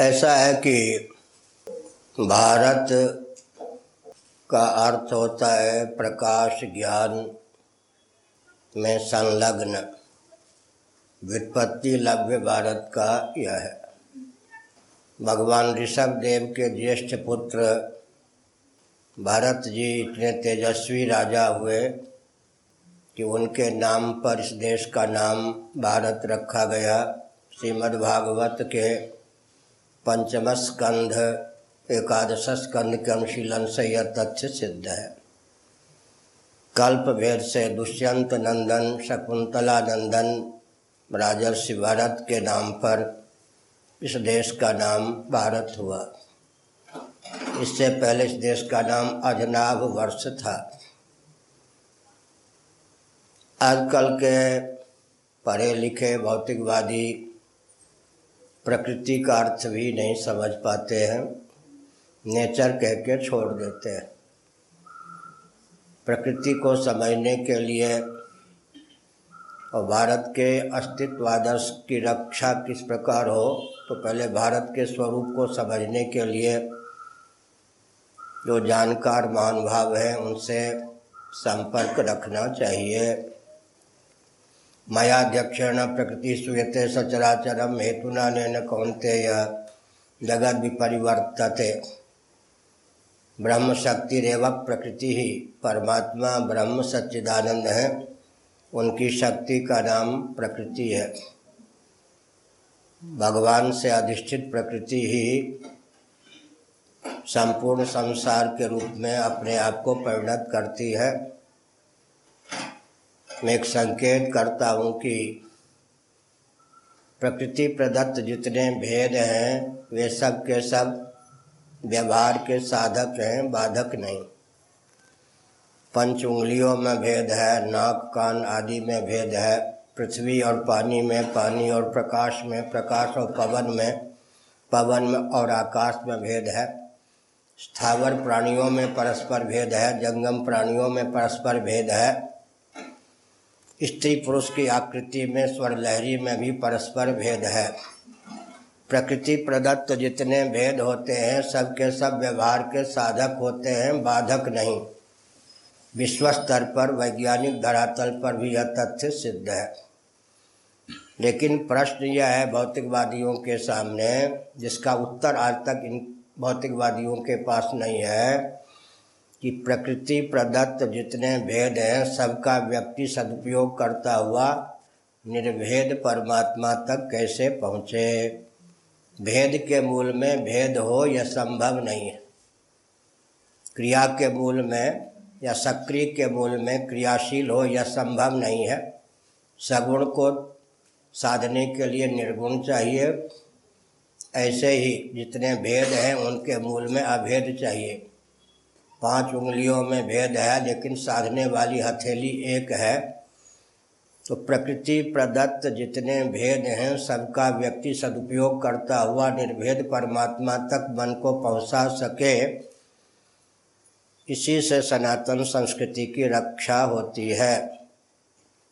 ऐसा है कि भारत का अर्थ होता है प्रकाश ज्ञान में संलग्न। व्युत्पत्ति लभ्य भारत का यह है। भगवान ऋषभ देव के ज्येष्ठ पुत्र भरत जी इतने तेजस्वी राजा हुए कि उनके नाम पर इस देश का नाम भारत रखा गया। श्रीमद्भागवत के पंचम स्कंध एकादश स्कंध के अनुशीलन से यह तथ्य सिद्ध है कल्प भेद से दुष्यंत नंदन शकुंतला नंदन राजर्षि भारत के नाम पर इस देश का नाम भारत हुआ इससे पहले इस देश का नाम अजनाभ वर्ष था आजकल के पढ़े लिखे भौतिकवादी प्रकृति का अर्थ भी नहीं समझ पाते हैं। नेचर कह के छोड़ देते हैं। प्रकृति को समझने के लिए और भारत के अस्तित्व आदर्श की रक्षा किस प्रकार हो तो पहले भारत के स्वरूप को समझने के लिए जो जानकार महानुभाव हैं, उनसे संपर्क रखना चाहिए। मयाध्यक्षेण प्रकृति सुयते सचराचरम हेतुना न कौनते जगत विपरिवर्तते। ब्रह्म शक्ति रेव प्रकृति ही परमात्मा ब्रह्म सच्चिदानंद है उनकी शक्ति का नाम प्रकृति है। भगवान से अधिष्ठित प्रकृति ही संपूर्ण संसार के रूप में अपने आप को परिणत करती है। मैं एक संकेत करता हूँ कि प्रकृति प्रदत्त जितने भेद हैं, वे सब के सब व्यवहार के साधक हैं, बाधक नहीं। पंच उंगलियों में भेद है, नाक, कान आदि में भेद है, पृथ्वी और पानी में, पानी और प्रकाश में, प्रकाश और पवन में पवन में और आकाश में भेद है। स्थावर प्राणियों में परस्पर भेद है, जंगम प्राणियों में परस्पर भेद है। स्त्री पुरुष की आकृति में स्वर लहरी में भी परस्पर भेद है। प्रकृति प्रदत्त जितने भेद होते हैं, सबके सब व्यवहार के साधक होते हैं, बाधक नहीं। विश्व स्तर पर, वैज्ञानिक धरातल पर भी यह तथ्य सिद्ध है। लेकिन प्रश्न यह है भौतिकवादियों के सामने, जिसका उत्तर आज तक इन भौतिकवादियों के पास नहीं है कि प्रकृति प्रदत्त जितने भेद हैं, सबका व्यक्ति सदुपयोग करता हुआ निर्भेद परमात्मा तक कैसे पहुँचे? भेद के मूल में भेद हो यह संभव नहीं है? क्रिया के मूल में या सक्रिय के मूल में क्रियाशील हो यह संभव नहीं है? सगुण को साधने के लिए निर्गुण चाहिए। ऐसे ही जितने भेद हैं, उनके मूल में अभेद चाहिए। पाँच उंगलियों में भेद है, लेकिन साधने वाली हथेली एक है। तो प्रकृति प्रदत्त जितने भेद हैं, सबका व्यक्ति सदुपयोग करता हुआ निर्भेद परमात्मा तक मन को पहुँचा सके। इसी से सनातन संस्कृति की रक्षा होती है।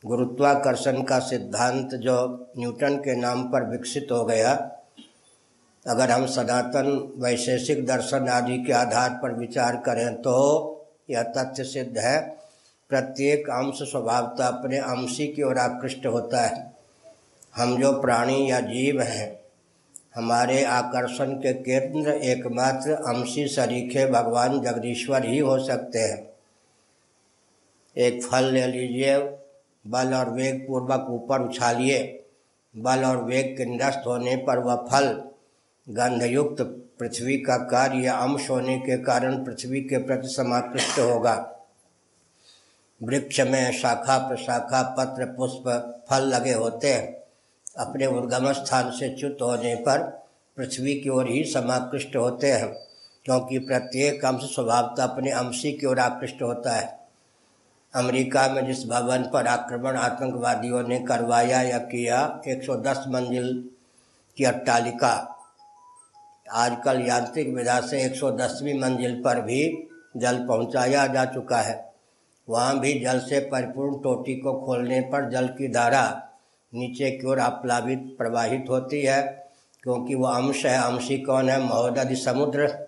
गुरुत्वाकर्षण का सिद्धांत जो न्यूटन के नाम पर विकसित हो गया अगर हम सनातन वैशेषिक दर्शन आदि के आधार पर विचार करें तो यह तथ्य सिद्ध है, प्रत्येक अंश स्वभावता अपने अंशी की ओर आकृष्ट होता है। हम जो प्राणी या जीव हैं, हमारे आकर्षण के केंद्र एकमात्र अंशी सरीखे भगवान जगदीश्वर ही हो सकते हैं। एक फल ले लीजिए, बल और वेग पूर्वक ऊपर उछालिए, बल और वेग के निरस्त होने पर वह फल गंधयुक्त पृथ्वी का कार्य अंश होने के कारण पृथ्वी के प्रति समाकृष्ट होगा। वृक्ष में शाखा प्रशाखा पत्र, पुष्प, फल लगे होते हैं। अपने उद्गम स्थान से च्युत होने पर पृथ्वी की ओर ही समाकृष्ट होते हैं, क्योंकि प्रत्येक अंश स्वभावता अपने अंशी की ओर आकृष्ट होता है। अमेरिका में जिस भवन पर आक्रमण आतंकवादियों ने करवाया या किया 110 मंजिल की अट्टालिका आजकल यांत्रिक विधा से 110वीं मंजिल पर भी जल पहुँचाया जा चुका है। वहाँ भी जल से परिपूर्ण टोटी को खोलने पर जल की धारा नीचे की ओर आप्लावित प्रवाहित होती है, क्योंकि वो अंश है। अंशी कौन है? महोदधि समुद्र।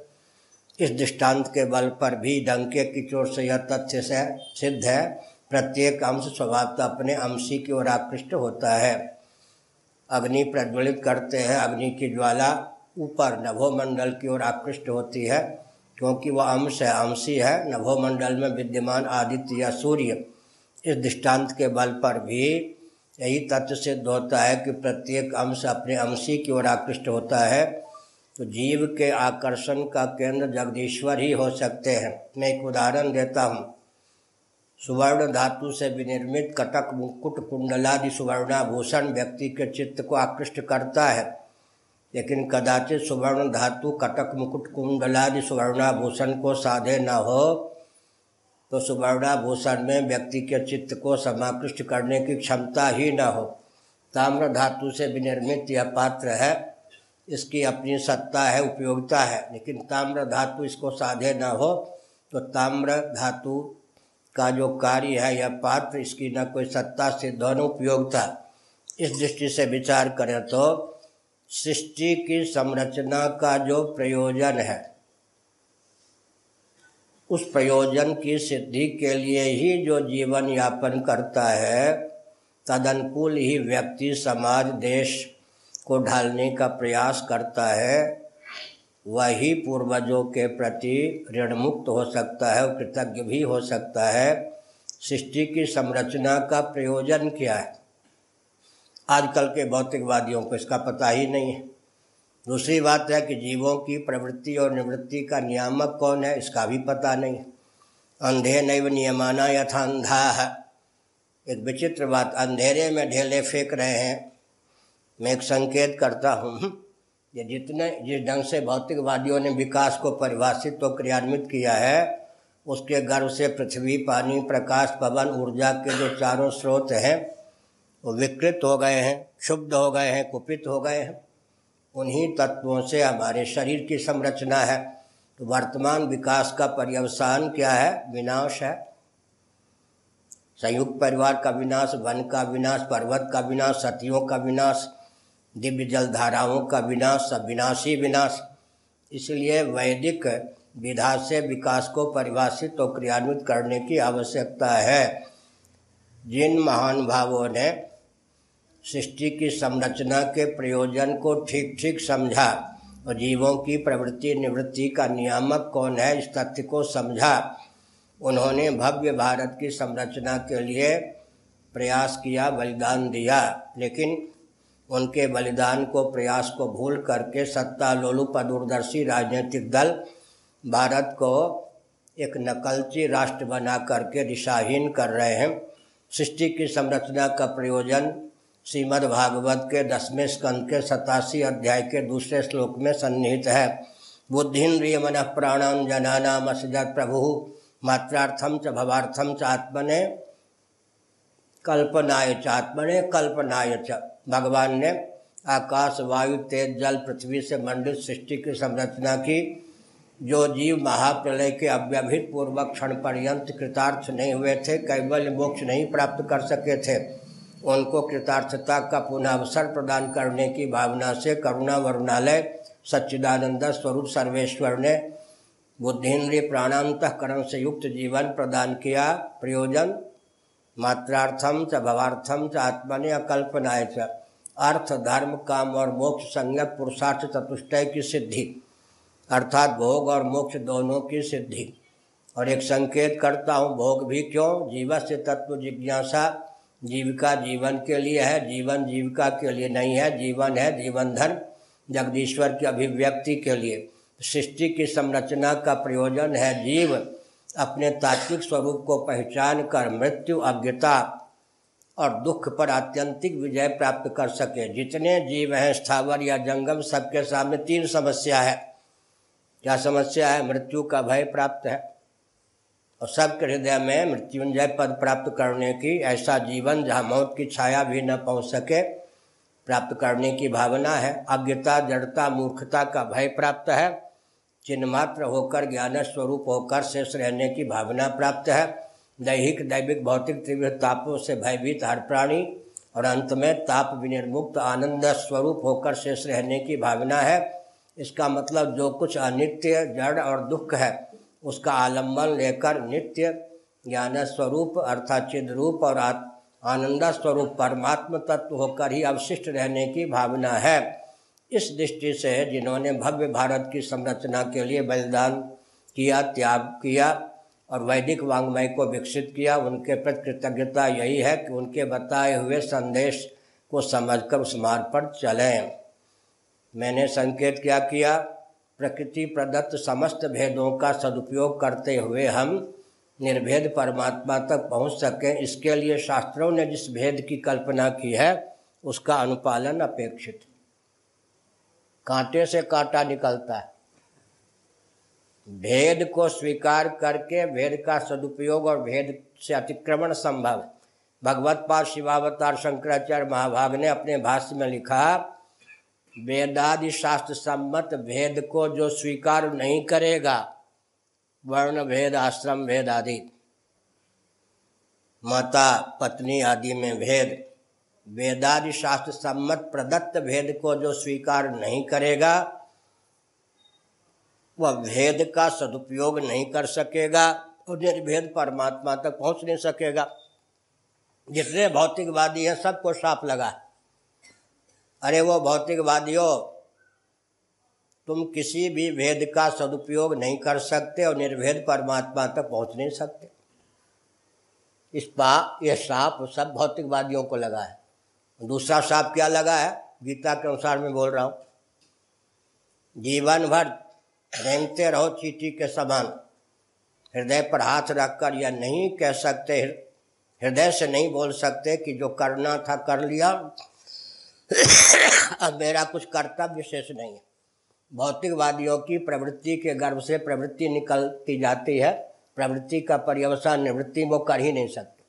इस दृष्टांत के बल पर भी डंके की चोट से यह तथ्य से सिद्ध है, प्रत्येक अंश स्वभावतः अपने अंशी की ओर आकृष्ट होता है। अग्नि प्रज्वलित करते हैं। अग्नि की ज्वाला ऊपर नभोमंडल की ओर आकृष्ट होती है, क्योंकि वह अंश है, अंशी है। नभोमंडल में विद्यमान आदित्य या सूर्य इस दृष्टांत के बल पर भी यही तत्व सिद्ध होता है कि प्रत्येक अंश अपने अंशी की ओर आकृष्ट होता है। तो जीव के आकर्षण का केंद्र जगदीश्वर ही हो सकते हैं। मैं एक उदाहरण देता हूँ। सुवर्ण धातु से विनिर्मित कटक मुकुट कुंडलादि सुवर्णाभूषण व्यक्ति के चित्त को आकृष्ट करता है। लेकिन कदाचित सुवर्ण धातु, कटक, मुकुट, कुंडलादि सुवर्णाभूषण को साधे न हो तो सुवर्णाभूषण में व्यक्ति के चित्त को समाकृष्ट करने की क्षमता ही न हो। ताम्र धातु से विनिर्मित यह पात्र है, इसकी अपनी सत्ता है, उपयोगिता है। लेकिन ताम्र धातु इसको साधे न हो तो ताम्र धातु का जो कार्य है, यह पात्र, इसकी न कोई सत्ता, सिद्ध न उपयोगिता। इस दृष्टि से विचार करें तो सृष्टि की संरचना का जो प्रयोजन है, उस प्रयोजन की सिद्धि के लिए ही जो जीवन यापन करता है, तदनुकूल ही व्यक्ति, समाज, देश को ढालने का प्रयास करता है, वही पूर्वजों के प्रति ऋण मुक्त हो सकता है कृतज्ञ भी हो सकता है। सृष्टि की संरचना का प्रयोजन क्या है? आजकल के भौतिकवादियों को इसका पता ही नहीं है। दूसरी बात है कि जीवों की प्रवृत्ति और निवृत्ति का नियामक कौन है, इसका भी पता नहीं। अंधे नैव नियमाना यथा अंधा। है एक विचित्र बात, अंधेरे में ढेले फेंक रहे हैं। मैं एक संकेत करता हूँ, ये जितने, जिस ढंग से भौतिकवादियों ने विकास को परिभाषित तो क्रियान्वित किया है, उसके गर्व से पृथ्वी, पानी, प्रकाश, पवन, ऊर्जा के जो चारों स्रोत हैं वो विकृत हो गए हैं, क्षुब्ध हो गए हैं, कुपित हो गए हैं। उन्हीं तत्वों से हमारे शरीर की संरचना है। तो वर्तमान विकास का पर्यवसान क्या है? विनाश है। संयुक्त परिवार का विनाश, वन का विनाश, पर्वत का विनाश, सतियों का विनाश, दिव्य जल धाराओं का विनाश सब विनाशी विनाश। इसलिए वैदिक विधा से विकास को परिभाषित और क्रियान्वित करने की आवश्यकता है। जिन महान भावों ने सृष्टि की संरचना के प्रयोजन को ठीक ठीक समझा और जीवों की प्रवृत्ति निवृत्ति का नियामक कौन है, इस तथ्य को समझा। उन्होंने भव्य भारत की संरचना के लिए प्रयास किया, बलिदान दिया, लेकिन उनके बलिदान को, प्रयास को भूल करके सत्ता लोलुप दूरदर्शी राजनीतिक दल भारत को एक नकलची राष्ट्र बना करके दिशाहीन कर रहे हैं। सृष्टि की संरचना का प्रयोजन श्रीमद् भागवत के दसवें स्कंद के सतासी अध्याय के दूसरे श्लोक में सन्निहित है। बुद्धिन्द्रिय मन प्राणान जनानाम असजत प्रभु मात्रार्थम च भवार्थम च आत्मने कल्पनाय च आत्मने कल्पनाय च। भगवान ने आकाश, वायु, तेज, जल, पृथ्वी से मंडित सृष्टि की संरचना की, जो जीव महाप्रलय के अव्यभित पूर्वक क्षण पर्यंत कृतार्थ नहीं हुए थे, कैवल्य मोक्ष नहीं प्राप्त कर सके थे। उनको कृतार्थता का पुनः अवसर प्रदान करने की भावना से करुणा वरुणालय सच्चिदानंद स्वरूप सर्वेश्वर ने बुद्धिन्द्रिय प्राणांतकरण से युक्त जीवन प्रदान किया। प्रयोजन, मात्रार्थम च, भवार्थम च, आत्मने अकल्पनाय च। अर्थ, धर्म, काम और मोक्ष संज्ञक पुरुषार्थ चतुष्टय की सिद्धि। अर्थात भोग और मोक्ष दोनों की सिद्धि। और एक संकेत करता हूँ, भोग भी क्यों? जीव से तत्व जिज्ञासा जीविका जीवन के लिए है, जीवन जीविका के लिए नहीं है, जीवन है, जीवन धन, जगदीश्वर की अभिव्यक्ति के लिए। सृष्टि की संरचना का प्रयोजन है जीव, अपने तात्विक स्वरूप को पहचान कर मृत्यु, अज्ञता और दुख पर आत्यंतिक विजय प्राप्त कर सके। जितने जीव हैं, स्थावर या जंगम, सबके सामने तीन समस्या है। क्या समस्या है? मृत्यु का भय प्राप्त है। और सबके हृदय में मृत्युंजय पद प्राप्त करने की, ऐसा जीवन जहाँ मौत की छाया भी न पहुँच सके, प्राप्त करने की भावना है। अज्ञता, जड़ता, मूर्खता का भय प्राप्त है। चिन्ह मात्र होकर ज्ञान स्वरूप होकर शेष रहने की भावना प्राप्त है। दैहिक, दैविक, भौतिक तीव्र तापों से भयभीत हर प्राणी और अंत में ताप विनिर्मुक्त, आनंद स्वरूप होकर शेष रहने की भावना है। इसका मतलब जो कुछ अनित्य, जड़ और दुख है उसका आलंबन लेकर नित्य ज्ञान स्वरूप अर्थात चिद रूप और आनंद स्वरूप परमात्म तत्व होकर ही अवशिष्ट रहने की भावना है। इस दृष्टि से जिन्होंने भव्य भारत की संरचना के लिए बलिदान किया, त्याग किया और वैदिक वांग्मय को विकसित किया, उनके प्रति कृतज्ञता यही है कि उनके बताए हुए संदेश को समझकर उस मार्ग पर चलें। मैंने संकेत क्या किया? प्रकृति प्रदत्त समस्त भेदों का सदुपयोग करते हुए हम निर्भेद परमात्मा तक पहुँच सकें। इसके लिए शास्त्रों ने जिस भेद की कल्पना की है, उसका अनुपालन अपेक्षित। कांटे से कांटा निकलता है। भेद को स्वीकार करके भेद का सदुपयोग और भेद से अतिक्रमण संभव भगवत पाद, शिवावतार, शंकराचार्य, महाभाग ने अपने भाष्य में लिखा वेदादि शास्त्र सम्मत भेद को जो स्वीकार नहीं करेगा, वर्ण भेद, आश्रम भेद आदि, माता, पत्नी आदि में भेद, वेदादि शास्त्र सम्मत प्रदत्त भेद को जो स्वीकार नहीं करेगा, वह भेद का सदुपयोग नहीं कर सकेगा और निर्भेद परमात्मा तक पहुँच नहीं सकेगा। जितने भौतिकवादी हैं, सबको साफ़ लगा। अरे वो भौतिकवादियों, तुम किसी भी भेद का सदुपयोग नहीं कर सकते और निर्भेद परमात्मा तक पहुँच नहीं सकते। इस पा यह साप सब भौतिकवादियों को लगा है। दूसरा साप क्या लगा है? गीता के अनुसार मैं बोल रहा हूँ। जीवन भर रेंगते रहो चीटी के समान। हृदय पर हाथ रखकर यह नहीं कह सकते, हृदय से नहीं बोल सकते कि जो करना था कर लिया। अब मेरा कुछ कर्तव्य शेष नहीं है। भौतिकवादियों की प्रवृत्ति के गर्भ से प्रवृत्ति निकलती जाती है। प्रवृत्ति का पर्यवसान निवृत्ति वो कर ही नहीं सकते।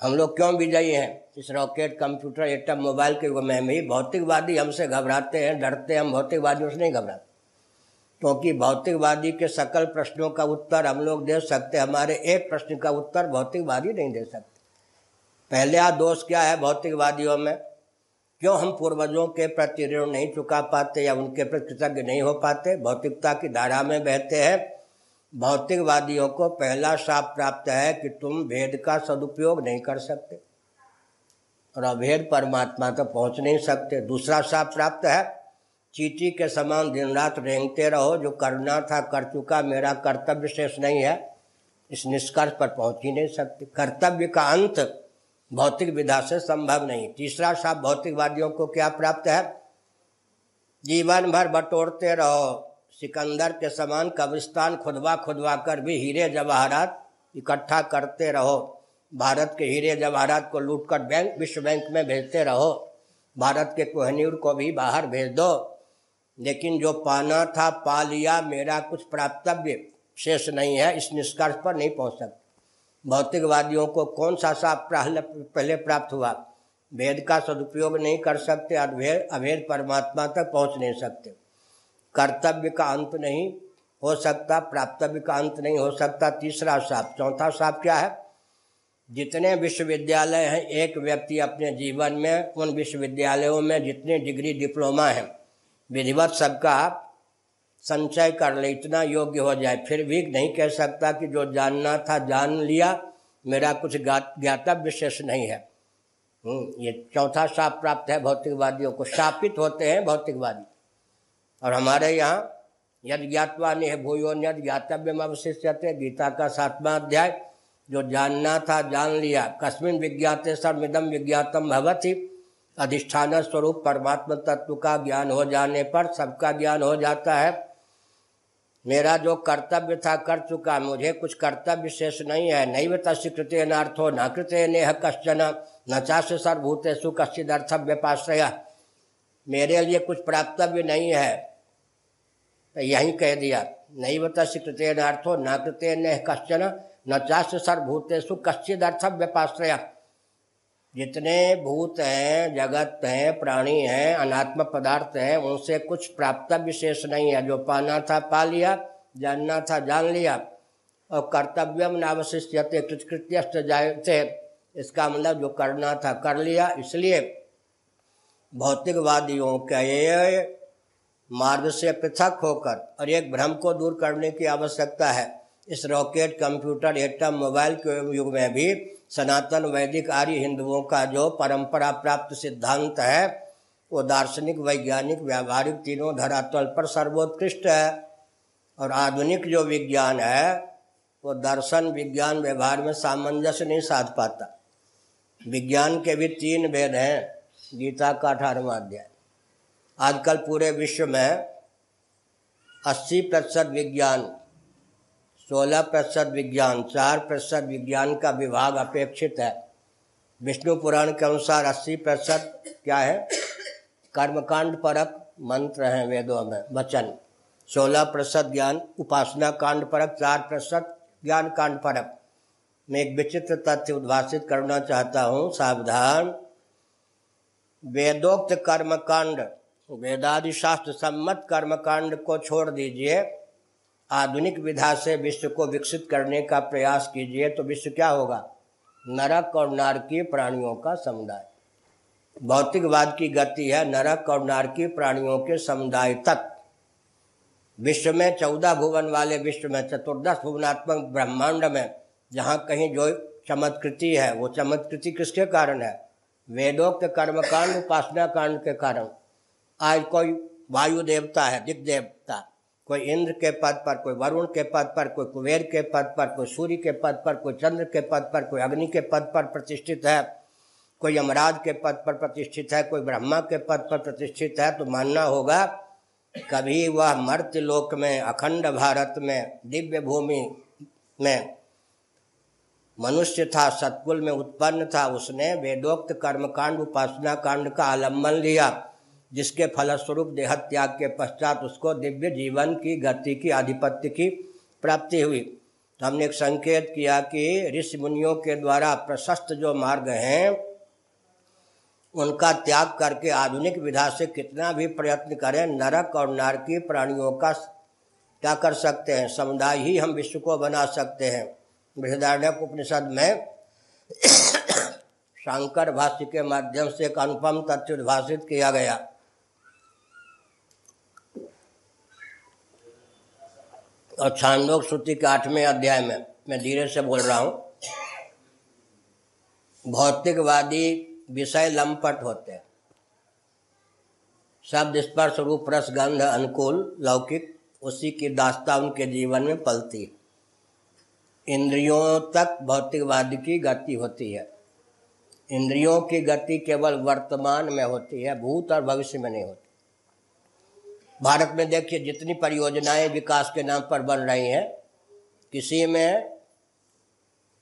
हम लोग क्यों विजयी हैं? इस रॉकेट, कंप्यूटर एटम मोबाइल के युग में भी भौतिकवादी हमसे घबराते हैं, डरते हैं, हम भौतिकवादियों से नहीं घबराते। क्योंकि तो भौतिकवादी के सकल प्रश्नों का उत्तर हम लोग दे सकते हमारे एक प्रश्न का उत्तर भौतिकवादी नहीं दे सकते। पहले दोष क्या है भौतिकवादियों में? क्यों हम पूर्वजों के प्रति ऋण नहीं चुका पाते या उनके प्रति कृतज्ञ नहीं हो पाते? भौतिकता की धारा में बहते हैं। भौतिकवादियों को पहला शाप प्राप्त है कि तुम भेद का सदुपयोग नहीं कर सकते। और अभेद परमात्मा तक पहुँच नहीं सकते। दूसरा शाप प्राप्त है। चीटी के समान दिन रात रेंगते रहो। जो करना था कर चुका, मेरा कर्तव्य शेष नहीं है। इस निष्कर्ष पर पहुँच ही नहीं सकते। कर्तव्य का अंत भौतिक विधा से संभव नहीं। तीसरा शाप भौतिकवादियों को क्या प्राप्त है? जीवन भर बटोरते रहो। सिकंदर के समान कब्रिस्तान खुदवा खुदवा कर भी हीरे जवाहरात इकट्ठा करते रहो। भारत के हीरे जवाहरात को लूट कर बैंक, विश्व बैंक में भेजते रहो। भारत के कोहनूर को भी बाहर भेज दो। लेकिन जो पाना था, पा लिया, मेरा कुछ प्राप्तव्य शेष नहीं है, इस निष्कर्ष पर नहीं पहुँच सकते। भौतिकवादियों को कौन सा साप पहले प्राप्त हुआ? वेद का सदुपयोग नहीं कर सकते अभेद अभेद परमात्मा तक पहुँच नहीं सकते। कर्तव्य का अंत नहीं हो सकता, प्राप्तव्य का अंत नहीं हो सकता। तीसरा साप, चौथा साप क्या है? जितने विश्वविद्यालय हैं, एक व्यक्ति अपने जीवन में उन विश्वविद्यालयों में जितने डिग्री, डिप्लोमा हैं, विधिवत सबका संचय कर ले इतना योग्य हो जाए। फिर भी नहीं कह सकता कि जो जानना था जान लिया। मेरा कुछ ज्ञातव्य शेष नहीं है। हम्म, ये चौथा साप प्राप्त है भौतिकवादियों को। शापित होते हैं भौतिकवादी। और हमारे यहाँ यद ज्ञातवा ने भूयो यद ज्ञातव्य में अवशिष्य गीता का सातवां अध्याय जो जानना था जान लिया। कस्मिन विज्ञाते सर्विदम विज्ञातम भवती। अधिष्ठान स्वरूप परमात्मा तत्व का ज्ञान हो जाने पर सबका ज्ञान हो जाता है। मेरा जो कर्तव्य था, कर चुका। मुझे कुछ कर्तव्य शेष नहीं है। नहीं तस्कृत नार्थो न कृत नेह कश्चन, न चाश सर्वभूतेषु कश्चित अर्थव्य मेरे लिए कुछ प्राप्तव्य नहीं है। तो यहीं कह दिया। नहीं तस्कृत नार्थो न कृत नेह कश्चन, न चाश सर्वभूतेषु कश्चित अर्थ व्यपाश्रय जितने भूत हैं, जगत हैं, प्राणी हैं, अनात्म पदार्थ हैं, उनसे कुछ प्राप्त विशेष नहीं है। जो पाना था पा लिया, जानना था जान लिया, और कर्तव्यम नावशिष्यते कृतकृत्य जायते। इसका मतलब जो करना था कर लिया, इसलिए भौतिकवादियों के मार्ग से पृथक होकर और एक भ्रम को दूर करने की आवश्यकता है। इस रॉकेट, कंप्यूटर, एटम, मोबाइल के युग में भी सनातन वैदिक आर्य हिंदुओं का जो परंपरा प्राप्त सिद्धांत है, वो दार्शनिक, वैज्ञानिक, व्यावहारिक तीनों धरातल पर सर्वोत्कृष्ट है। और आधुनिक जो विज्ञान है, वो दर्शन, विज्ञान, व्यवहार में सामंजस्य नहीं साध पाता। विज्ञान के भी तीन भेद हैं, गीता का अठारहवा अध्याय। आजकल पूरे विश्व में अस्सी प्रतिशत विज्ञान सोलह प्रतिशत विज्ञान, चार प्रतिशत विज्ञान का विभाग अपेक्षित है। विष्णु पुराण के अनुसार अस्सी प्रतिशत क्या है? कर्मकांड परक मंत्र हैं वेदों में, वचन। सोलह प्रतिशत ज्ञान, उपासना कांड परक चार प्रतिशत ज्ञान कांड परक मैं एक विचित्र तथ्य उद्भाषित करना चाहता हूँ, सावधान। वेदोक्त कर्मकांड वेदादि शास्त्र सम्मत कर्मकांड को छोड़ दीजिए। आधुनिक विधा से विश्व को विकसित करने का प्रयास कीजिए तो विश्व क्या होगा? नरक और नारकीय प्राणियों का समुदाय। भौतिकवाद की गति है नरक और नारकीय प्राणियों के समुदाय तक। विश्व में चौदह भुवन वाले विश्व में, चतुर्दश भुवनात्मक ब्रह्मांड में, जहाँ कहीं जो चमत्कृति है, वो चमत्कृति किसके कारण है? वेदोक्त कर्मकांड, उपासना कांड के कारण। आज कोई वायु देवता है, दिग् देवता। कोई इंद्र के पद पर, कोई वरुण के पद पर, कोई कुबेर के पद पर, कोई सूर्य के पद पर, कोई चंद्र के पद पर, कोई अग्नि के पद पर प्रतिष्ठित है। कोई यमराज के पद पर प्रतिष्ठित है, कोई ब्रह्मा के पद पर प्रतिष्ठित है तो मानना होगा, कभी वह मर्त्य लोक में, अखंड भारत में, दिव्य भूमि में मनुष्य था, सतकुल में उत्पन्न था, उसने वेदोक्त कर्मकांड, उपासना कांड का आलंबन लिया। जिसके फलस्वरूप देह त्याग के पश्चात उसको दिव्य जीवन की, गति की, आधिपत्य की प्राप्ति हुई। तो हमने एक संकेत किया कि ऋषि मुनियों के द्वारा प्रशस्त जो मार्ग हैं, उनका त्याग करके आधुनिक विधा से कितना भी प्रयत्न करें, नरक और नारकीय प्राणियों का क्या कर सकते हैं, समुदाय ही हम विश्व को बना सकते हैं। बृहदारण्यक उपनिषद में शंकर भाष्य के माध्यम से एक अनुपम तथ्य उद्भाषित किया गया। और छांदोक श्रुति के आठवें अध्याय में मैं धीरे से बोल रहा हूँ, भौतिकवादी विषय लंपट होते हैं। शब्द स्पर्श रूप रस गंध अनुकूल लौकिक, उसी की दास्ता उनके जीवन में पलती है। इंद्रियों तक भौतिकवाद की गति होती है। इंद्रियों की गति केवल वर्तमान में होती है, भूत और भविष्य में नहीं होती। भारत में देखिए, जितनी परियोजनाएँ विकास के नाम पर बन रही हैं, किसी में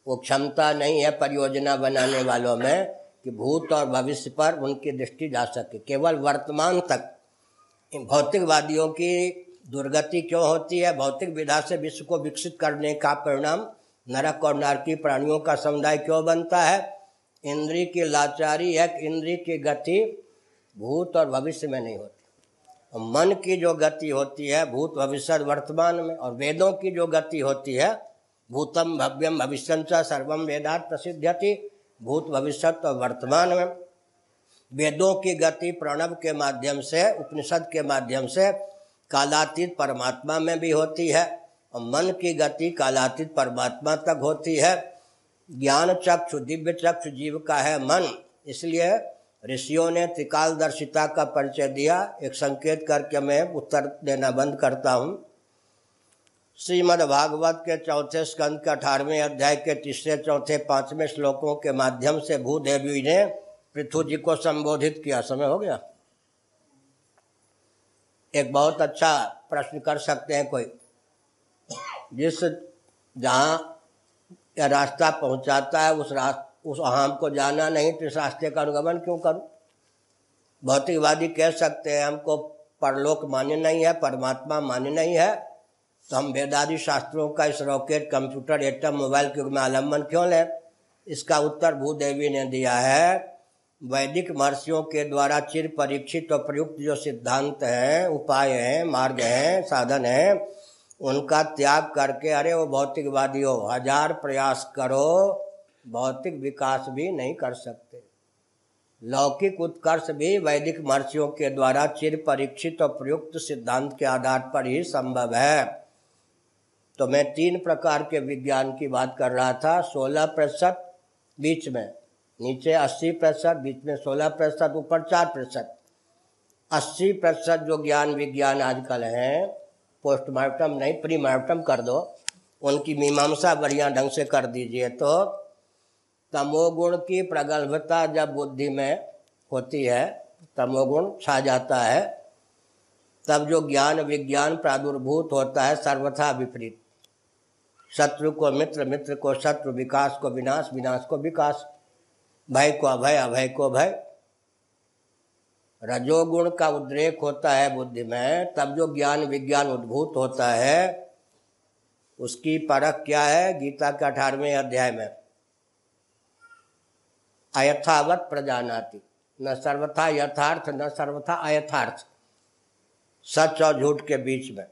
वो क्षमता नहीं है परियोजना बनाने वालों में कि भूत और भविष्य पर उनकी दृष्टि जा सके। केवल वर्तमान तक। भौतिकवादियों की दुर्गति क्यों होती है? भौतिक विधा से विश्व को विकसित करने का परिणाम नरक और नारकी प्राणियों का समुदाय क्यों बनता है? इंद्री की लाचारी है इंद्री की गति भूत और भविष्य में नहीं होती। मन की जो गति होती है, भूत भविष्य वर्तमान में, और वेदों की जो गति होती है, भूतम भव्यम भविष्य सर्वम वेदात प्रसिद्धति भूत भविष्य और वर्तमान में। वेदों की गति प्रणव के माध्यम से, उपनिषद के माध्यम से कालातीत परमात्मा में भी होती है, और मन की गति कालातीत परमात्मा तक होती है। ज्ञान चक्षु, दिव्य चक्षु जीव का है मन, इसलिए ऋषियों ने त्रिकालदर्शिता का परिचय दिया। एक संकेत करके मैं उत्तर देना बंद करता हूँ। श्रीमद् भागवत के चौथे स्कंद के अठारहवें अध्याय के तीसरे, चौथे, पाँचवें श्लोकों के माध्यम से भूदेवी ने पृथ्वी जी को संबोधित किया। समय हो गया। एक बहुत अच्छा प्रश्न कर सकते हैं कोई। जिस जहाँ रास्ता पहुँचाता है, उस रास्ते उस अहम को जाना नहीं तो रास्ते का अनुगमन क्यों करूँ? भौतिकवादी कह सकते हैं, हमको परलोक मान्य नहीं है, परमात्मा मान्य नहीं है। तो हम वेदादि शास्त्रों का इस रॉकेट, कंप्यूटर, एटम, मोबाइल के युग में आलंबन क्यों लें? इसका उत्तर भूदेवी ने दिया है। वैदिक महर्षियों के द्वारा चिर परीक्षित और प्रयुक्त जो सिद्धांत हैं, उपाय हैं, मार्ग हैं, साधन हैं, उनका त्याग करके, अरे वो भौतिकवादी हो, हज़ार प्रयास करो। भौतिक विकास भी नहीं कर सकते। लौकिक उत्कर्ष भी वैदिक महर्षियों के द्वारा चिर परीक्षित और प्रयुक्त सिद्धांत के आधार पर ही संभव है। तो मैं तीन प्रकार के विज्ञान की बात कर रहा था, सोलह प्रतिशत बीच में, नीचे अस्सी प्रतिशत, बीच में सोलह प्रतिशत, ऊपर चार प्रतिशत। अस्सी प्रतिशत जो ज्ञान विज्ञान आजकल हैं, पोस्टमार्टम नहीं, प्रीमार्टम कर दो, उनकी मीमांसा बढ़िया ढंग से कर दीजिए तो तमोगुण की प्रगल्भता जब बुद्धि में होती है, तमोगुण छा जाता है, तब जो ज्ञान विज्ञान प्रादुर्भूत होता है, सर्वथा विपरीत। शत्रु को मित्र मित्र को शत्रु, विकास को विनाश विनाश को विकास, भय को अभय अभय को भय। रजोगुण का उद्रेक होता है बुद्धि में, तब जो ज्ञान विज्ञान उद्भूत होता है, उसकी परख क्या है? गीता के अठारहवें अध्याय में। अयथावत प्रजानाति। न सर्वथा यथार्थ, न सर्वथा अयथार्थ। सच और झूठ के बीच में।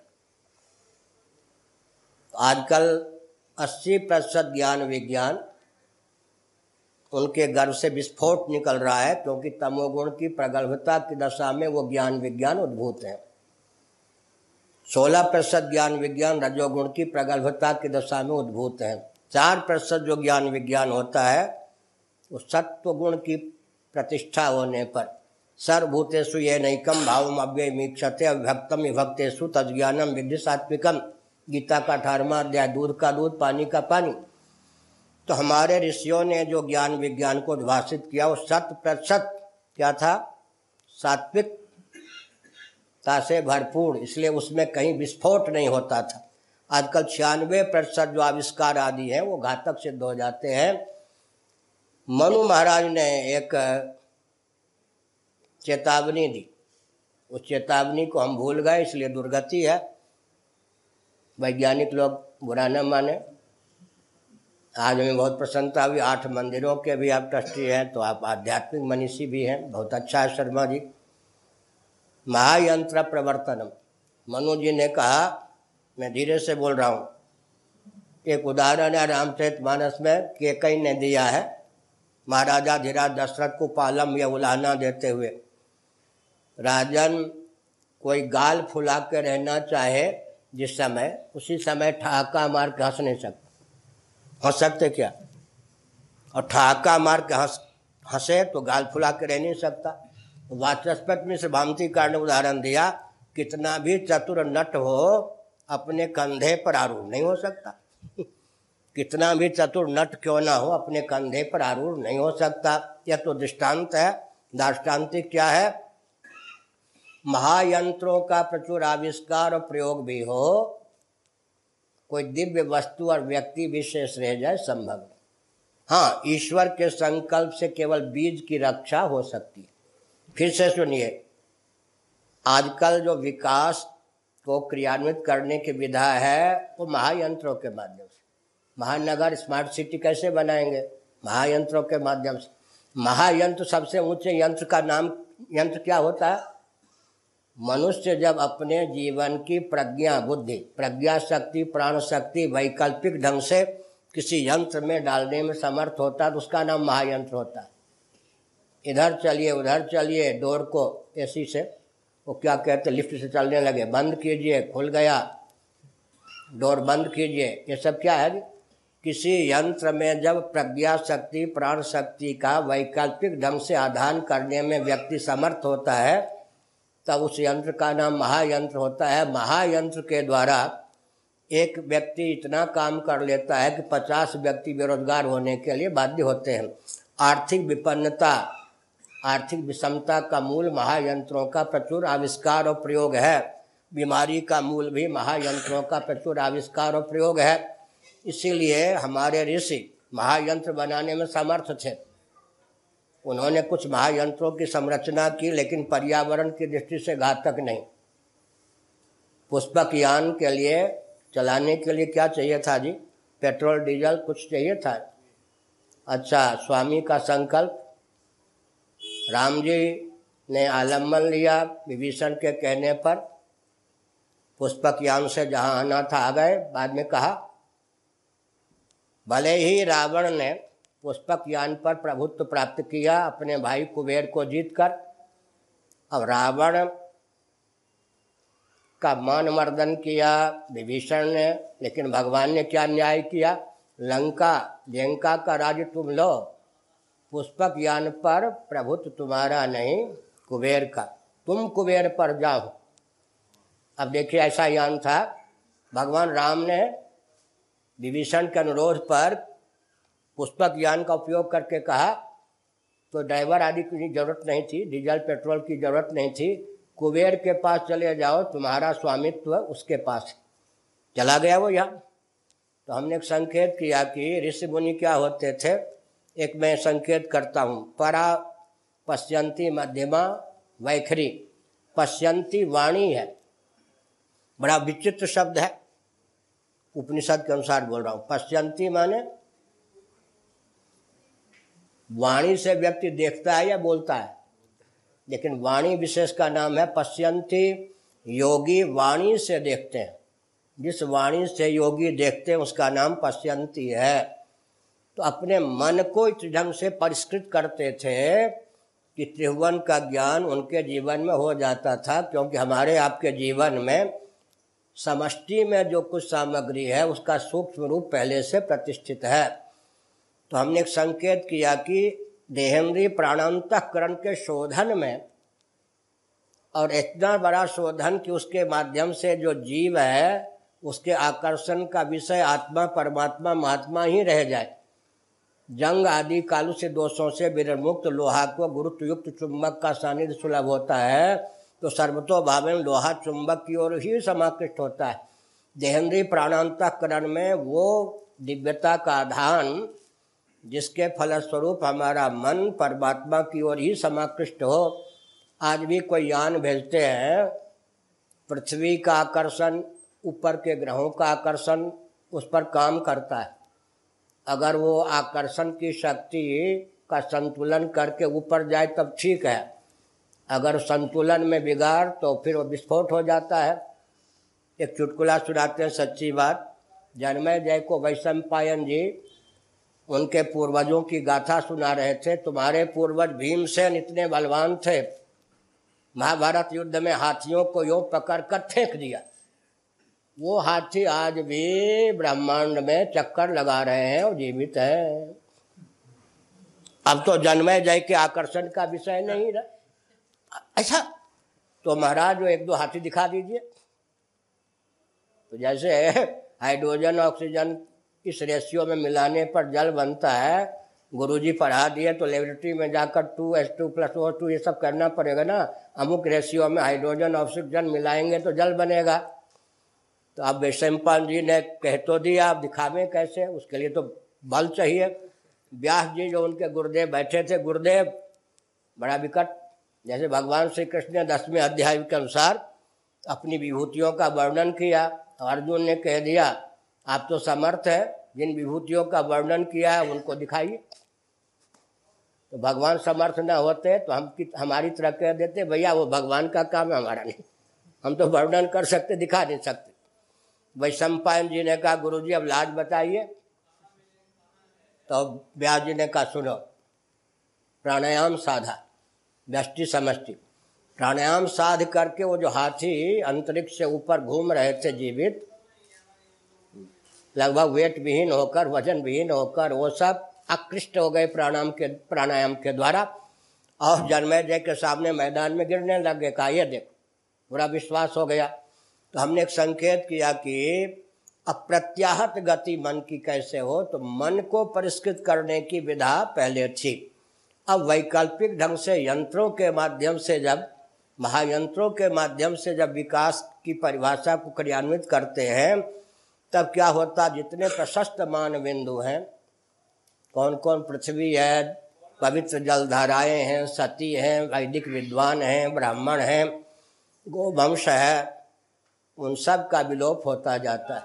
आजकल 80 प्रतिशत ज्ञान विज्ञान उनके गर्भ से विस्फोट निकल रहा है, क्योंकि तमोगुण की प्रगल्भता की दशा में वो ज्ञान विज्ञान उद्भूत है। सोलह प्रतिशत ज्ञान विज्ञान रजोगुण की प्रगल्भता की दशा में उद्भूत है। चार प्रतिशत जो ज्ञान विज्ञान होता है वो सत्व गुण की प्रतिष्ठा होने पर सर्वभूतेषु ये नैकम भावम अव्यय मीक्षते अभक्तम विभक्तेषु तज्ञानम विधि सात्विकम। गीता का अठारवा अध्याय, दूध का दूध, पानी का पानी। तो हमारे ऋषियों ने जो ज्ञान विज्ञान को उद्भाषित किया, वो शत प्रतिशत क्या था? सात्विकता से भरपूर, इसलिए उसमें कहीं विस्फोट नहीं होता था। आजकल छियानवे प्रतिशत जो आविष्कार आदि हैं, वो घातक सिद्ध हो जाते हैं। मनु महाराज ने एक चेतावनी दी। उस चेतावनी को हम भूल गए, इसलिए दुर्गति है। वैज्ञानिक लोग बुरा न माने। आज हमें बहुत प्रसन्नता हुई। आठ मंदिरों के भी आप ट्रस्टी हैं तो आप आध्यात्मिक मनीषी भी हैं। बहुत अच्छा है शर्मा जी। महायंत्र प्रवर्तनम। मनु जी ने कहा, मैं धीरे से बोल रहा हूँ। एक उदाहरण है रामचरित मानस में, केकई ने दिया है। महाराजा धीराज दशरथ को पालम या उलाहना देते हुए, राजन कोई गाल फुला के रहना चाहे जिस समय, उसी समय ठहाका मार के हंस नहीं सकता हंस सकते क्या? और ठहाका मार के हंस, हंसे तो गाल फुला के रह नहीं सकता। वाचस्पत में से भामती कार ने उदाहरण दिया, कितना भी चतुर नट हो, अपने कंधे पर आरूढ़ नहीं हो सकता। कितना भी चतुर नट क्यों ना हो, अपने कंधे पर आरूढ़ नहीं हो सकता। यह तो दृष्टांत है। दाष्टान्तिक क्या है? महायंत्रों का प्रचुर आविष्कार और प्रयोग भी हो, कोई दिव्य वस्तु और व्यक्ति विशेष रह जाए संभव हाँ ईश्वर के संकल्प से केवल बीज की रक्षा हो सकती है। फिर से सुनिए। आजकल जो विकास को क्रियान्वित करने की विधा है, वो महायंत्रों के माध्यम महानगर स्मार्ट सिटी कैसे बनाएँगे? महायंत्रों के माध्यम से। महायंत्र सबसे ऊँचे यंत्र का नाम, यंत्र क्या होता है? मनुष्य जब अपने जीवन की प्रज्ञा, बुद्धि, प्रज्ञा शक्ति, प्राण शक्ति, वैकल्पिक ढंग से किसी यंत्र में डालने में समर्थ होता है तो उसका नाम महायंत्र होता है। इधर चलिए, उधर चलिए, डोर को एसी से, वो क्या कहते लिफ्ट से चलने लगे। बंद कीजिए, खुल गया। डोर बंद कीजिए। ये सब क्या है किसी यंत्र में जब प्रज्ञा शक्ति, प्राण शक्ति का वैकल्पिक ढंग से आधान करने में व्यक्ति समर्थ होता है, तब उस यंत्र का नाम महायंत्र होता है। महायंत्र के द्वारा एक व्यक्ति इतना काम कर लेता है कि पचास व्यक्ति बेरोजगार होने के लिए बाध्य होते हैं। आर्थिक विपन्नता, आर्थिक विषमता का मूल महायंत्रों का प्रचुर आविष्कार और प्रयोग है। बीमारी का मूल भी महायंत्रों का प्रचुर आविष्कार और प्रयोग है। इसीलिए हमारे ऋषि महायंत्र बनाने में समर्थ थे। उन्होंने कुछ महायंत्रों की संरचना की, लेकिन पर्यावरण की दृष्टि से घातक नहीं। पुष्पक यान के लिए, चलाने के लिए क्या चाहिए था जी? पेट्रोल, डीजल कुछ चाहिए था? अच्छा स्वामी का संकल्प। राम जी ने आलंबन लिया विभीषण के कहने पर। पुष्पक यान से जहाँ आना था, आ गए। बाद में कहा भले ही रावण ने पुष्पक यान पर प्रभुत्व प्राप्त किया, अपने भाई कुबेर को जीतकर, अब रावण का मान मर्दन किया, विभीषण ने, लेकिन भगवान ने क्या न्याय किया? लंका लंका का राज्य तुम लो। पुष्पक यान पर प्रभुत्व तुम्हारा नहीं, कुबेर का। तुम कुबेर पर जाओ। अब देखिए, ऐसा यान था। भगवान राम ने विभीषण के अनुरोध पर पुष्पक यान का उपयोग करके कहा तो ड्राइवर आदि की ज़रूरत नहीं थी, डीजल, पेट्रोल की ज़रूरत नहीं थी, कुबेर के पास चले जाओ, तुम्हारा स्वामित्व उसके पास चला गया वो यहाँ तो हमने एक संकेत किया कि ऋषि मुनि क्या होते थे, एक मैं संकेत करता हूँ। परा पश्यंती मध्यमा वैखरी, पश्यंती वाणी है। बड़ा विचित्र शब्द है। उपनिषद के अनुसार बोल रहा हूँ। पश्चंती माने वाणी से व्यक्ति देखता है या बोलता है। लेकिन वाणी विशेष का नाम है पश्चंती योगी वाणी से देखते हैं। जिस वाणी से योगी देखते हैं, उसका नाम पश्चंती है। तो अपने मन को इस ढंग से परिष्कृत करते थे कि त्रिभुवन का ज्ञान उनके जीवन में हो जाता था, क्योंकि हमारे आपके जीवन में समष्टि में जो कुछ सामग्री है, उसका सूक्ष्म रूप पहले से प्रतिष्ठित है। तो हमने एक संकेत किया कि देहेंद्रीय प्राणांतकरण के शोधन में, और इतना बड़ा शोधन कि उसके माध्यम से जो जीव है, उसके आकर्षण का विषय आत्मा, परमात्मा, महात्मा ही रह जाए। जंग आदि कालु से दोषों से विरमुक्त लोहा को गुरुत्वयुक्त चुंबक का सानिध्य सुलभ होता है। तो सर्वतो भाव लोहा चुंबक की ओर ही समाकृष्ट होता है। देहेंद्रीय प्राणांतकरण में वो दिव्यता का आधान, जिसके फलस्वरूप हमारा मन परमात्मा की ओर ही समाकृष्ट हो, आज भी कोई यान भेजते हैं। पृथ्वी का आकर्षण, ऊपर के ग्रहों का आकर्षण, उस पर काम करता है। अगर वो आकर्षण की शक्ति का संतुलन करके ऊपर जाए, तब ठीक है। अगर संतुलन में बिगाड़ तो फिर वो विस्फोट हो जाता है। एक चुटकुला सुनाते हैं, सच्ची बात। जन्मय जय को वैशम पायन जी, उनके पूर्वजों की गाथा सुना रहे थे। तुम्हारे पूर्वज भीमसेन इतने बलवान थे। महाभारत युद्ध में हाथियों को यो पकड़ कर फेंक दिया। वो हाथी आज भी ब्रह्मांड में चक्कर लगा रहे हैं और जीवित हैं। अब तो जन्मय जय के आकर्षण का विषय नहीं रहा। ऐसा तो महाराज एक दो हाथी दिखा दीजिए। तो जैसे हाइड्रोजन, ऑक्सीजन इस रेशियो में मिलाने पर जल बनता है, गुरुजी पढ़ा दिए तो लेबोरेटरी में जाकर two S two plus O two ये सब करना पड़ेगा ना। अमुक रेशियो में हाइड्रोजन, ऑक्सीजन मिलाएँगे तो जल बनेगा। तो अब वैशंपाल जी ने कह तो दिया, आप दिखावे कैसे? उसके लिए तो बल चाहिए। व्यास जी जो उनके गुरुदेव बैठे थे, गुरुदेव, बड़ा विकट। जैसे भगवान श्री कृष्ण ने दसवें अध्याय के अनुसार अपनी विभूतियों का वर्णन किया अर्जुन ने कह दिया, आप तो समर्थ है, जिन विभूतियों का वर्णन किया है उनको दिखाइए। तो भगवान समर्थ न होते तो हम कि हमारी तरह कह देते, भैया, वो भगवान का काम है हमारा नहीं। हम तो वर्णन कर सकते, दिखा नहीं सकते। वैशंपायन जी ने कहा गुरु जी अब लाज बताइए। तो व्यास जी ने कहा, सुनो, प्राणायाम साधा। व्यष्टि समष्टि। प्राणायाम साध करके वो जो हाथी अंतरिक्ष से ऊपर घूम रहे थे जीवित, लगभग वेट विहीन होकर वज़न विहीन होकर, वो सब आकृष्ट हो गए प्राणायाम के प्राणायाम के द्वारा। और जन्मय जय के सामने मैदान में गिरने लग गए, कहा, ये देखो, पूरा विश्वास हो गया। तो हमने एक संकेत किया कि अप्रत्याहत गति मन की कैसे हो तो मन को परिष्कृत करने की विधा पहले थी। अब वैकल्पिक ढंग से यंत्रों के माध्यम से जब, महायंत्रों के माध्यम से जब विकास की परिभाषा को क्रियान्वित करते हैं, तब क्या होता, जितने प्रशस्त मान बिंदु हैं कौन कौन पृथ्वी है, पवित्र जलधाराएँ हैं, सती हैं, वैदिक विद्वान हैं, ब्राह्मण हैं, गोवंश है, उन सब का विलोप होता जाता है।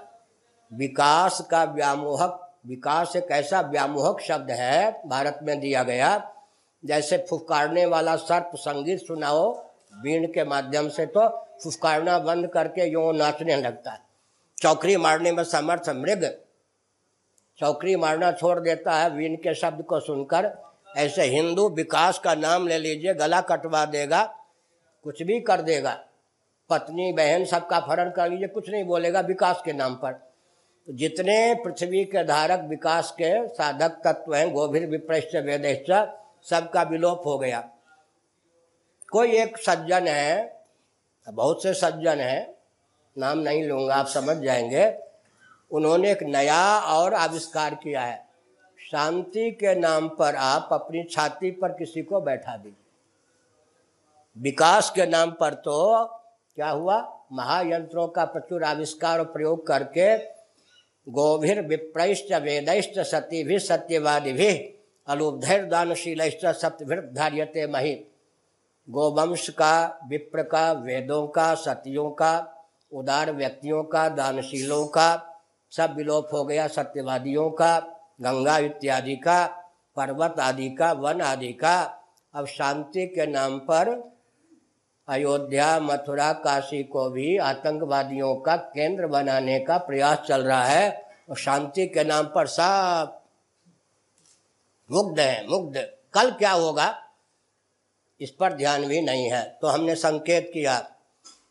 विकास का व्यामोहक, विकास एक ऐसा व्यामोहक शब्द है, भारत में दिया गया जैसे फुफकारने वाला सर्प संगीत सुनाओ, बीण के माध्यम से तो फुफकारना बंद करके यो नाचने लगता है। चौकरी मारने में समर्थ मृग। चौकरी मारना छोड़ देता है वीन के शब्द को सुनकर। ऐसे हिंदू विकास का नाम ले लीजिए, गला कटवा देगा, कुछ भी कर देगा। पत्नी, बहन सबका फरण कर लीजिए, कुछ नहीं बोलेगा विकास के नाम पर। तो जितने पृथ्वी के धारक विकास के साधक तत्व हैं, गोभिर विप्रश्च वेदेश्च सबका विलोप हो गया। कोई एक सज्जन है, बहुत से सज्जन हैं, नाम नहीं लूँगा, आप समझ जाएँगे। उन्होंने एक नया और आविष्कार किया है। शांति के नाम पर आप अपनी छाती पर किसी को बैठा दीजिए। विकास के नाम पर तो क्या हुआ? महायंत्रों का प्रचुर आविष्कार और प्रयोग करके, गोभिर विप्रैश्च वेदैश्च सती भी सत्यवादी भी अलुब्धैर दानशील सत्यभिर्धार्यते मही। गोवंश का विप्र का वेदों का सतियों का उदार व्यक्तियों का दानशीलों का सब विलोप हो गया सत्यवादियों का गंगा इत्यादि का पर्वत आदि का वन आदि का अब शांति के नाम पर अयोध्या, मथुरा, काशी को भी आतंकवादियों का केंद्र बनाने का प्रयास चल रहा है। और शांति के नाम पर सब मुग्ध है, मुग्ध। कल क्या होगा? इस पर ध्यान भी नहीं है। तो हमने संकेत किया।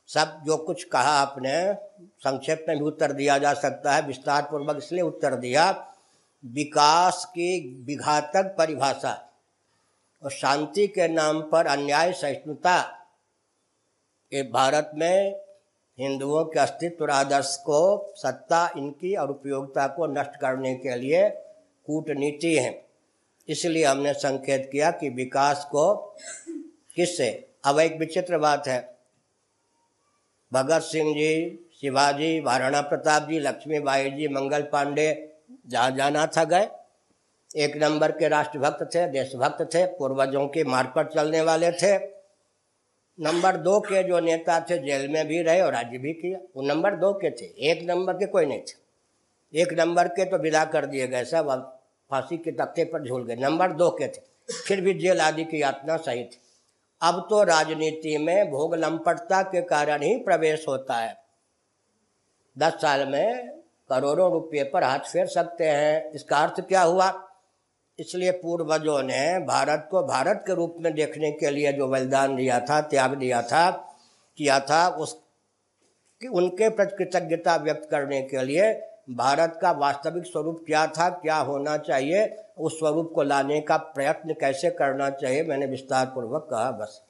सब जो कुछ कहा आपने, संक्षेप में भी उत्तर दिया जा सकता है विस्तार पूर्वक इसलिए उत्तर दिया। विकास की विघातक परिभाषा और शांति के नाम पर अन्याय सहिष्णुता ये भारत में हिंदुओं के अस्तित्व और आदर्श को, सत्ता इनकी और उपयोगिता को नष्ट करने के लिए कूटनीति है। इसलिए हमने संकेत किया कि विकास को किससे? अब एक विचित्र बात है। भगत सिंह जी, शिवाजी, महाराणा प्रताप जी, लक्ष्मीबाई जी, मंगल पांडे जहाँ जाना था गए। एक नंबर के राष्ट्रभक्त थे, देशभक्त थे, पूर्वजों के मार्ग पर चलने वाले थे। नंबर दो के जो नेता थे, जेल में भी रहे और राज्य भी किया। वो नंबर दो के थे, एक नंबर के कोई नहीं थे। एक नंबर के तो विदा कर दिए गए सब, अब फांसी के तख्ते पर झूल गए। नंबर दो के थे। फिर भी जेल आदि की यातना सही थी। अब तो राजनीति में भोग लंपटता के कारण ही प्रवेश होता है। दस साल में करोड़ों रुपये पर हाथ फेर सकते हैं। इसका अर्थ क्या हुआ? इसलिए पूर्वजों ने भारत को भारत के रूप में देखने के लिए जो बलिदान दिया था, त्याग दिया था, किया था, उस, कि उनके प्रति कृतज्ञता व्यक्त करने के लिए भारत का वास्तविक स्वरूप क्या था, क्या होना चाहिए, उस स्वरूप को लाने का प्रयत्न कैसे करना चाहिए, मैंने विस्तार पूर्वक कहा बस।